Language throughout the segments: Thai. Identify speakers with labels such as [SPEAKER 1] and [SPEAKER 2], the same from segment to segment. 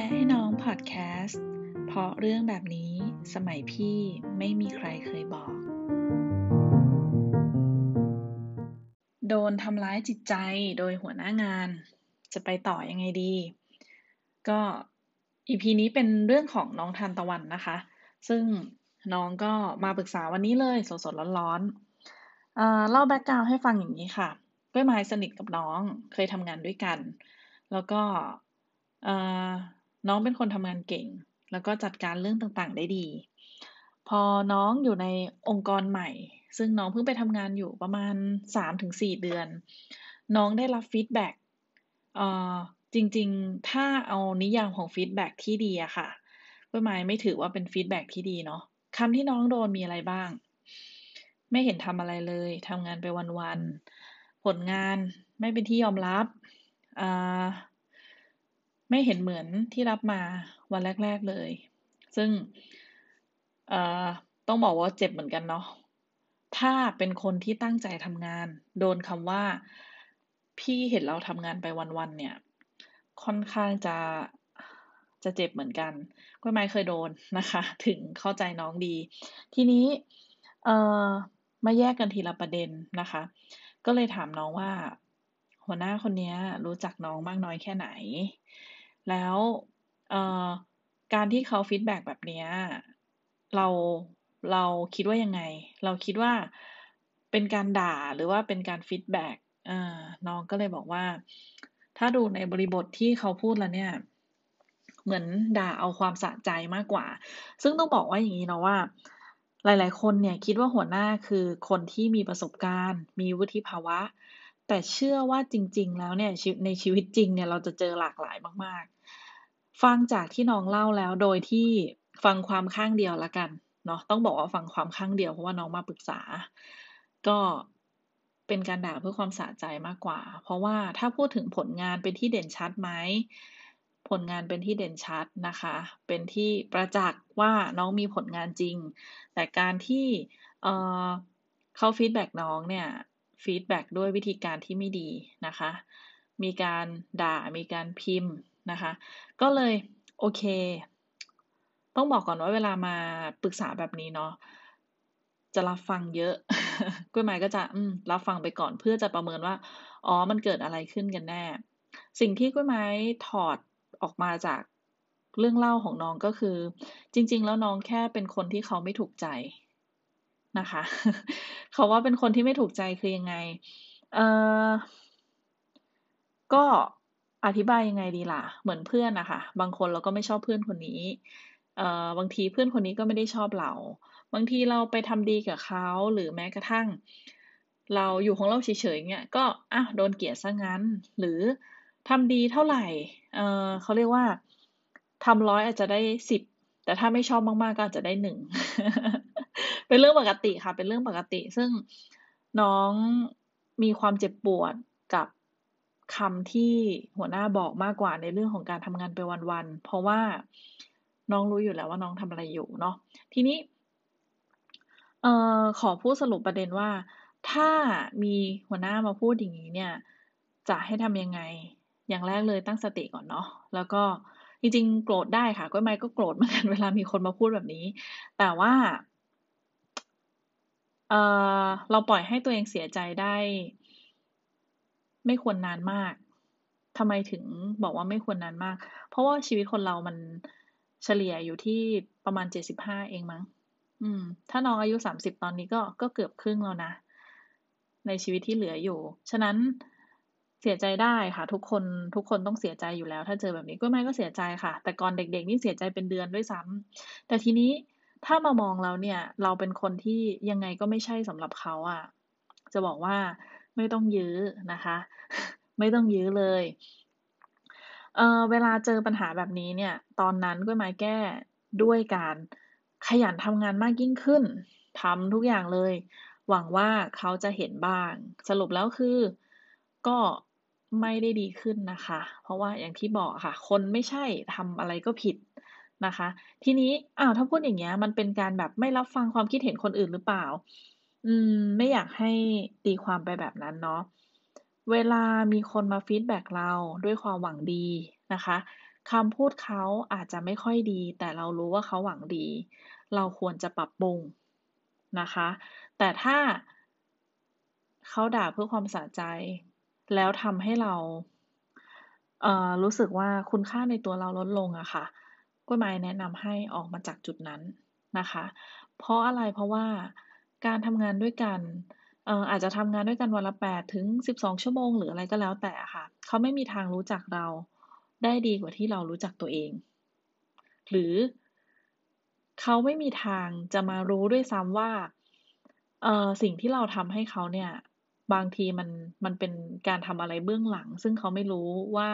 [SPEAKER 1] แนะให้น้องพอดแคสต์ เพราะเรื่องแบบนี้สมัยพี่ไม่มีใครเคยบอก โดนทำร้ายจิตใจโดยหัวหน้างาน จะไปต่อยังไงดี ก็อีพีนี้เป็นเรื่องของน้องทานตะวันนะคะ ซึ่งน้องก็มาปรึกษาวันนี้เลยสดๆร้อนๆเล่าแบ็กกราวให้ฟังอย่างนี้ค่ะก้อยไม้สนิทกับน้องเคยทำงานด้วยกัน แล้วก็ น้องเป็นคนทำงานเก่ง แล้วก็จัดการเรื่องต่างๆ ได้ดี พอน้องอยู่ในองค์กรใหม่ ซึ่งน้องเพิ่งไปทำงานอยู่ประมาณ 3-4 เดือน น้องได้รับ feedback จริงๆ ถ้าเอานิยามของ feedback ที่ดีอะค่ะเพื่อหมายไม่ถือว่าเป็น feedback ที่ดีเนาะคำที่น้องโดนมีอะไรบ้าง ไม่เห็นทำอะไรเลยทำงานไปวันๆผลงานไม่เป็นที่ยอมรับอ ไม่เห็นเหมือนที่รับมาวันแรก ๆเลย ซึ่งต้องบอกว่าเจ็บเหมือนกันเนาะถ้าเป็นคนที่ตั้งใจทำงาน โดนคำว่า พี่เห็นเราทำงานไปวันๆเนี่ย ค่อนข้างจะจะเจ็บเหมือนกันก็ไม่เคยโดนนะคะ ถึงเข้าใจน้องดี ทีนี้เอ่อมาแยกกันทีละประเด็นนะคะ ก็เลยถามน้องว่า หัวหน้าคนนี้รู้จักน้องมากน้อยแค่ไหน แล้วการที่เขาฟีดแบ็แบบนี้เราเราคิดว่ายังไง เราคิดว่าเป็นการด่าหรือว่าเป็นการฟีดแบ็กน้องก็เลยบอกว่า ถ้าดูในบริบทที่เขาพูดแล้วเนี่ย เหมือนด่าเอาความสะใจมากกว่า ซึ่งต้องบอกว่าอย่างนี้เนาะว่า หลาย ๆ คนเนี่ยคิดว่าหัวหน้าคือคนที่มีประสบการณ์ มีวุฒิภาวะ แต่เชื่อว่าจริง ๆ แล้วเนี่ยในชีวิตจริงเนี่ยเราจะเจอหลากหลายมาก ๆ ฟังจากที่น้องเล่าแล้วโดยที่ฟังความข้างเดียวละกันเนาะต้องบอกว่าฟังความข้างเดียวเพราะว่าน้องมาปรึกษา ก็เป็นการด่าเพื่อความสะใจมากกว่า เพราะว่าถ้าพูดถึงผลงานเป็นที่เด่นชัดไหมผลงานเป็นที่เด่นชัดนะคะ เป็นที่ประจักษ์ว่าน้องมีผลงานจริง แต่การที่เขา feedback น้องเนี่ย feedback ด้วยวิธีการที่ไม่ดีนะคะ มีการด่ามีการพิมพ์นะคะ ก็เลยโอเค ต้องบอกก่อนว่าเวลามาปรึกษาแบบนี้เนาะจะรับฟังเยอะกล้วยไม้ก็จะรับฟังไปก่อนเพื่อจะประเมินว่า อ๋อ มันเกิดอะไรขึ้นกันแน่ สิ่งที่กล้วยไม้ถอดออกมาจากเรื่องเล่าของน้องก็คือ จริง ๆ แล้วน้องแค่เป็นคนที่เขาไม่ถูกใจ นะคะ เขาว่าเป็นคนที่ไม่ถูกใจคือยังไง เออก็อธิบายยังไงดีล่ะ เหมือนเพื่อนนะคะ บางคนเราก็ไม่ชอบเพื่อนคนนี้ เอ่อบางทีเพื่อนคนนี้ก็ไม่ได้ชอบเรา บางทีเราไปทำดีกับเขาหรือแม้กระทั่ง เราอยู่ของเราเฉยๆเนี่ยก็อะโดนเกลียดซะงั้น หรือทำดีเท่าไหร่ เออเขาเรียกว่าทำร้อยอาจจะได้สิบ แต่ถ้าไม่ชอบมากๆก็อาจจะได้หนึ่ง เป็นเรื่องปกติค่ะ เป็นเรื่องปกติ ซึ่งน้องมีความเจ็บปวดกับคำที่หัวหน้าบอกมากกว่าในเรื่องของการทำงานไปวันๆ เพราะว่าน้องรู้อยู่แล้วว่าน้องทำอะไรอยู่เนาะ ทีนี้เอ่อขอพูดสรุปประเด็นว่า ถ้ามีหัวหน้ามาพูดอย่างนี้เนี่ย จะให้ทำยังไง อย่างแรกเลยตั้งสติก่อนเนาะ แล้วก็จริงๆ โกรธได้ค่ะก็ไม่ก็โกรธเหมือนกันเวลามีคนมาพูดแบบนี้ แต่ว่า เอ่อเราปล่อยให้ตัวเองเสียใจได้ ไม่ควรนานมากทำไมถึงบอกว่าไม่ควรนานมาก เพราะว่าชีวิตคนเรามันเฉลี่ยอยู่ที่ประมาณเจ็ดสิบห้าเองมั้ง อืม ถ้าน้องอายุสามสิบตอนนี้ก็ก็เกือบครึ่งแล้วนะ ในชีวิตที่เหลืออยู่ ฉะนั้นเสียใจได้ค่ะ ทุกคนทุกคนต้องเสียใจอยู่แล้ว ถ้าเจอแบบนี้ก็ไม่ก็เสียใจค่ะ แต่ก่อนเด็กๆนี่เสียใจเป็นเดือนด้วยซ้ำแต่ทีนี้ ถ้ามามองแล้วเนี่ย เราเป็นคนที่ยังไงก็ไม่ใช่สำหรับเขาอะ่ะ จะบอกว่าไม่ต้องยื้อนะคะ ไม่ต้องยื้อเลยเออเวลาเจอปัญหาแบบนี้เนี่ย ตอนนั้นก็มาแก้ด้วยการขยันทำงานมากยิ่งขึ้นทำทุกอย่างเลย หวังว่าเขาจะเห็นบ้าง สรุปแล้วคือ ก็ไม่ได้ดีขึ้นนะคะ เพราะว่าอย่างที่บอกค่ะ คนไม่ใช่ทำอะไรก็ผิด นะคะ ทีนี้อ้าวถ้าพูดอย่างเงี้ย มันเป็นการแบบไม่รับฟังความคิดเห็นคนอื่นหรือเปล่า อืม ไม่อยากให้ตีความไปแบบนั้นเนาะเวลามีคนมา feedback เราด้วยความหวังดีนะคะคำพูดเขาอาจจะไม่ค่อยดี แต่เรารู้ว่าเขาหวังดี เราควรจะปรับปรุงนะคะ แต่ถ้าเขาด่าเพื่อความสะใจ แล้วทำให้เราเออรู้สึกว่าคุณค่าในตัวเราลดลงอะค่ะ กล้วยไม้แนะนำให้ออกมาจากจุดนั้นนะคะ เพราะอะไรเพราะว่าการทำงานด้วยกันอาจจะทำงานด้วยกันวันละ8ถึง 12 ชั่วโมง หรืออะไรก็แล้วแต่ค่ะ เขาไม่มีทางรู้จักเราได้ดีกว่าที่เรารู้จักตัวเอง หรือเขาไม่มีทางจะมารู้ด้วยซ้ำว่าสิ่งที่เราทำให้เขาเนี่ย บางทีมันมันเป็นการทำอะไรเบื้องหลัง ซึ่งเขาไม่รู้ว่า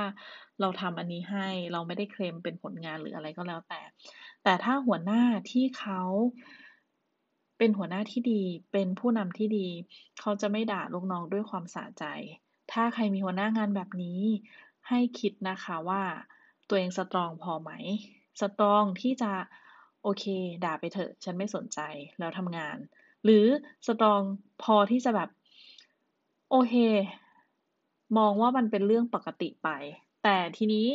[SPEAKER 1] เราทำอันนี้ให้เราไม่ได้เคลมเป็นผลงานหรืออะไรก็แล้วแต่ แต่ถ้าหัวหน้าที่เขาเป็นหัวหน้าที่ดี เป็นผู้นำที่ดี เขาจะไม่ด่าลูกน้องด้วยความสะใจ ถ้าใครมีหัวหน้างานแบบนี้ ให้คิดนะคะว่าตัวเองสตรองพอไหม สตรองที่จะโอเค ด่าไปเถอะ ฉันไม่สนใจแล้วทำงาน หรือสตรองพอที่จะแบบ โอเค มองว่ามันเป็นเรื่องปกติไป แต่ทีนี้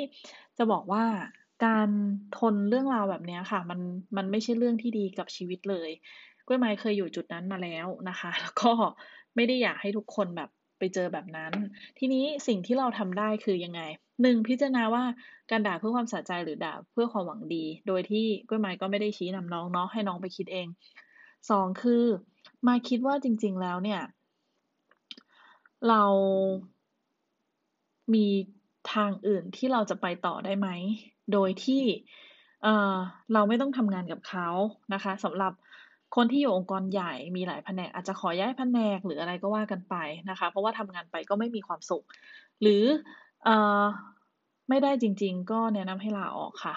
[SPEAKER 1] จะบอกว่าการทนเรื่องราวแบบนี้ค่ะ มันมันไม่ใช่เรื่องที่ดีกับชีวิตเลยกล้วยไม้เคยอยู่จุดนั้นมาแล้วนะคะ แล้วก็ไม่ได้อยากให้ทุกคนแบบไปเจอแบบนั้น ทีนี้สิ่งที่เราทำได้คือยังไงหนึ่งพิจารณาว่าการด่าเพื่อความสะใจหรือด่าเพื่อความหวังดี โดยที่กล้วยไม้ก็ไม่ได้ชี้นำน้องเนาะให้น้องไปคิดเองสองคือมาคิดว่าจริง ๆ แล้วเนี่ย เรามีทางอื่นที่เราจะไปต่อได้ไหม โดยที่เเราไม่ต้องทำงานกับเขานะคะสำหรับคนที่อยู่องค์กรใหญ่มีหลายแผนกอาจจะขอย้ายแผนกหรืออะไรก็ว่ากันไปนะคะ เพราะว่าทำงานไปก็ไม่มีความสุข หรืออไม่ได้จริง ๆ ก็แนะนำให้ลาออกค่ะ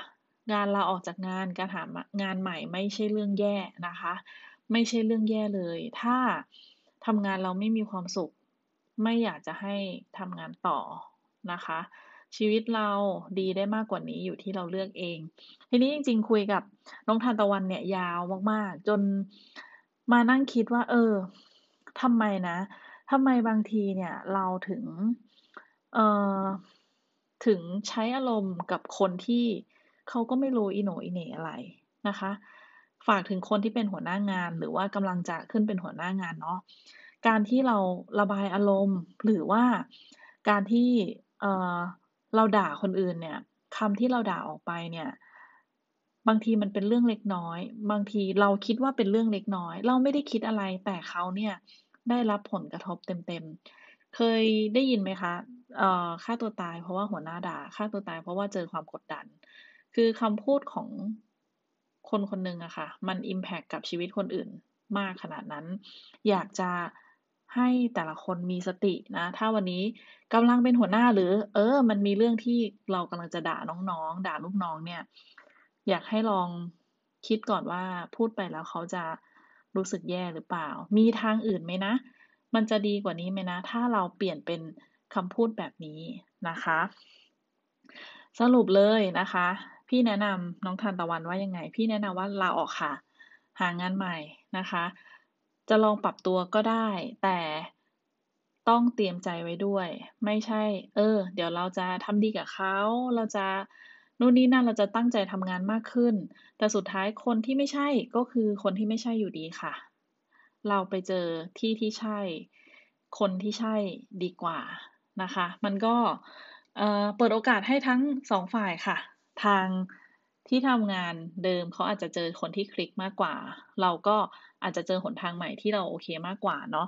[SPEAKER 1] งานลาออกจากงานการหางานใหม่ไม่ใช่เรื่องแย่นะคะ ไม่ใช่เรื่องแย่เลย ถ้าทำงานเราไม่มีความสุข ไม่อยากจะให้ทำงานต่อนะคะ ชีวิตเราดีได้มากกว่านี้อยู่ที่เราเลือกเอง ทีนี้จริง ๆ คุยกับน้องทานตะวันเนี่ยยาวมากๆ จนมานั่งคิดว่า เออทำไมนะทำไมบางทีเนี่ยเราถึงเอ่อถึงใช้อารมณ์กับคนที่เขาก็ไม่รู้อีโหนอีเหนอะไรนะคะ ฝากถึงคนที่เป็นหัวหน้างานหรือว่ากำลังจะขึ้นเป็นหัวหน้างานเนาะ การที่เราระบายอารมณ์ หรือว่าการที่เอ่อเราด่าคนอื่นเนี่ยคำที่เราด่าออกไปเนี่ย บางทีมันเป็นเรื่องเล็กน้อย บางทีเราคิดว่าเป็นเรื่องเล็กน้อย เราไม่ได้คิดอะไรแต่เขาเนี่ยได้รับผลกระทบเต็มๆ เคยได้ยินไหมคะเอ่อฆ่าตัวตายเพราะว่าหัวหน้าด่าฆ่าตัวตายเพราะว่าเจอความกดดัน คือคำพูดของคนคนหนึ่งอะค่ะ มันอิมแพคกับชีวิตคนอื่นมากขนาดนั้น อยากจะ ให้แต่ละคนมีสตินะ ถ้าวันนี้กำลังเป็นหัวหน้าหรือ เออ มันมีเรื่องที่เรากำลังจะด่าน้องๆ ด่าลูกน้องเนี่ย อยากให้ลองคิดก่อนว่าพูดไปแล้วเขาจะรู้สึกแย่หรือเปล่า มีทางอื่นไหมนะ มันจะดีกว่านี้ไหมนะ ถ้าเราเปลี่ยนเป็นคำพูดแบบนี้นะคะ สรุปเลยนะคะ พี่แนะนำน้องทันตะวันว่ายังไง พี่แนะนำว่าลาออกค่ะ หางานใหม่นะคะ จะลองปรับตัวก็ได้ แต่ต้องเตรียมใจไว้ด้วย ไม่ใช่ เออ เดี๋ยวเราจะทำดีกับเขา เราจะนู่นนี่นั่นเราจะตั้งใจทำงานมากขึ้น แต่สุดท้ายคนที่ไม่ใช่ก็คือคนที่ไม่ใช่อยู่ดีค่ะ เราไปเจอที่ที่ใช่ คนที่ใช่ดีกว่านะคะ มันก็เปิดโอกาสให้ทั้งสองฝ่ายค่ะ ทางที่ทำงานเดิมเขาอาจจะเจอคนที่คลิกมากกว่า เราก็ อาจจะเจอหนทางใหม่ที่เราโอเคมากกว่าเนาะ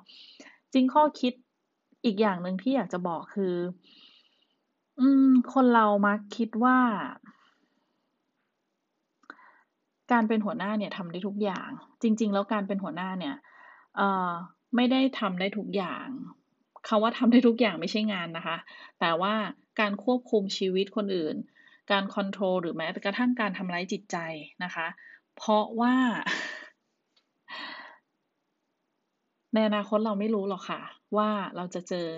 [SPEAKER 1] จริงข้อคิดอีกอย่างหนึ่งที่อยากจะบอกคือ อืม คนเรามักคิดว่า การเป็นหัวหน้าเนี่ยทำได้ทุกอย่าง จริง ๆ แล้วการเป็นหัวหน้าเนี่ย เอ่อไม่ได้ทำได้ทุกอย่างคาว่าทำได้ทุกอย่างไม่ใช่งานนะคะ แต่ว่าการควบคุมชีวิตคนอื่น การคอนโทรลหรือแม้กระทั่งการทำร้ายจิตใจนะคะ เพราะว่า ในอนาคตเราไม่รู้หรอกค่ะ ว่าเราจะเจอ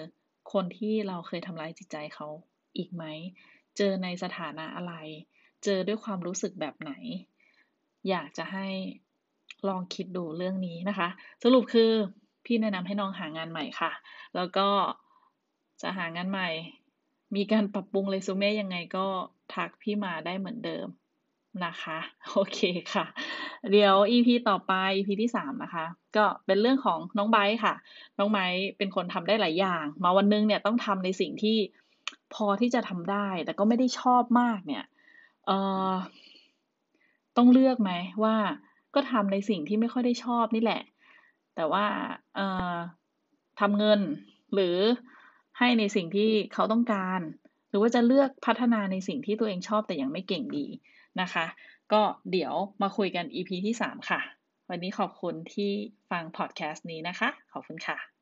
[SPEAKER 1] คนที่เราเคยทำร้ายจิตใจเขาอีกไหม เจอในสถานะอะไร เจอด้วยความรู้สึกแบบไหน อยากจะให้ลองคิดดูเรื่องนี้นะคะ สรุปคือพี่แนะนำให้น้องหางานใหม่ค่ะ แล้วก็จะหางานใหม่ มีการปรับปรุงเรซูเม่ยังไงก็ทักพี่มาได้เหมือนเดิม นะคะ โอเคค่ะ เดี๋ยว EP ต่อไป EP ที่สามนะคะ ก็เป็นเรื่องของน้องไบค่ะ น้องไบเป็นคนทำได้หลายอย่าง มาวันนึงเนี่ยต้องทำในสิ่งที่พอที่จะทำได้ แต่ก็ไม่ได้ชอบมากเนี่ย เอ่อ ต้องเลือกไหมว่าก็ทำในสิ่งที่ไม่ค่อยได้ชอบนี่แหละ แต่ว่า เอ่อทำเงินหรือให้ในสิ่งที่เขาต้องการ หรือว่าจะเลือกพัฒนาในสิ่งที่ตัวเองชอบแต่ยังไม่เก่งดี นะคะ ก็เดี๋ยวมาคุยกัน EP ที่ 3 ค่ะ วันนี้ขอบคุณที่ฟังพอดแคสต์นี้นะคะ ขอบคุณค่ะ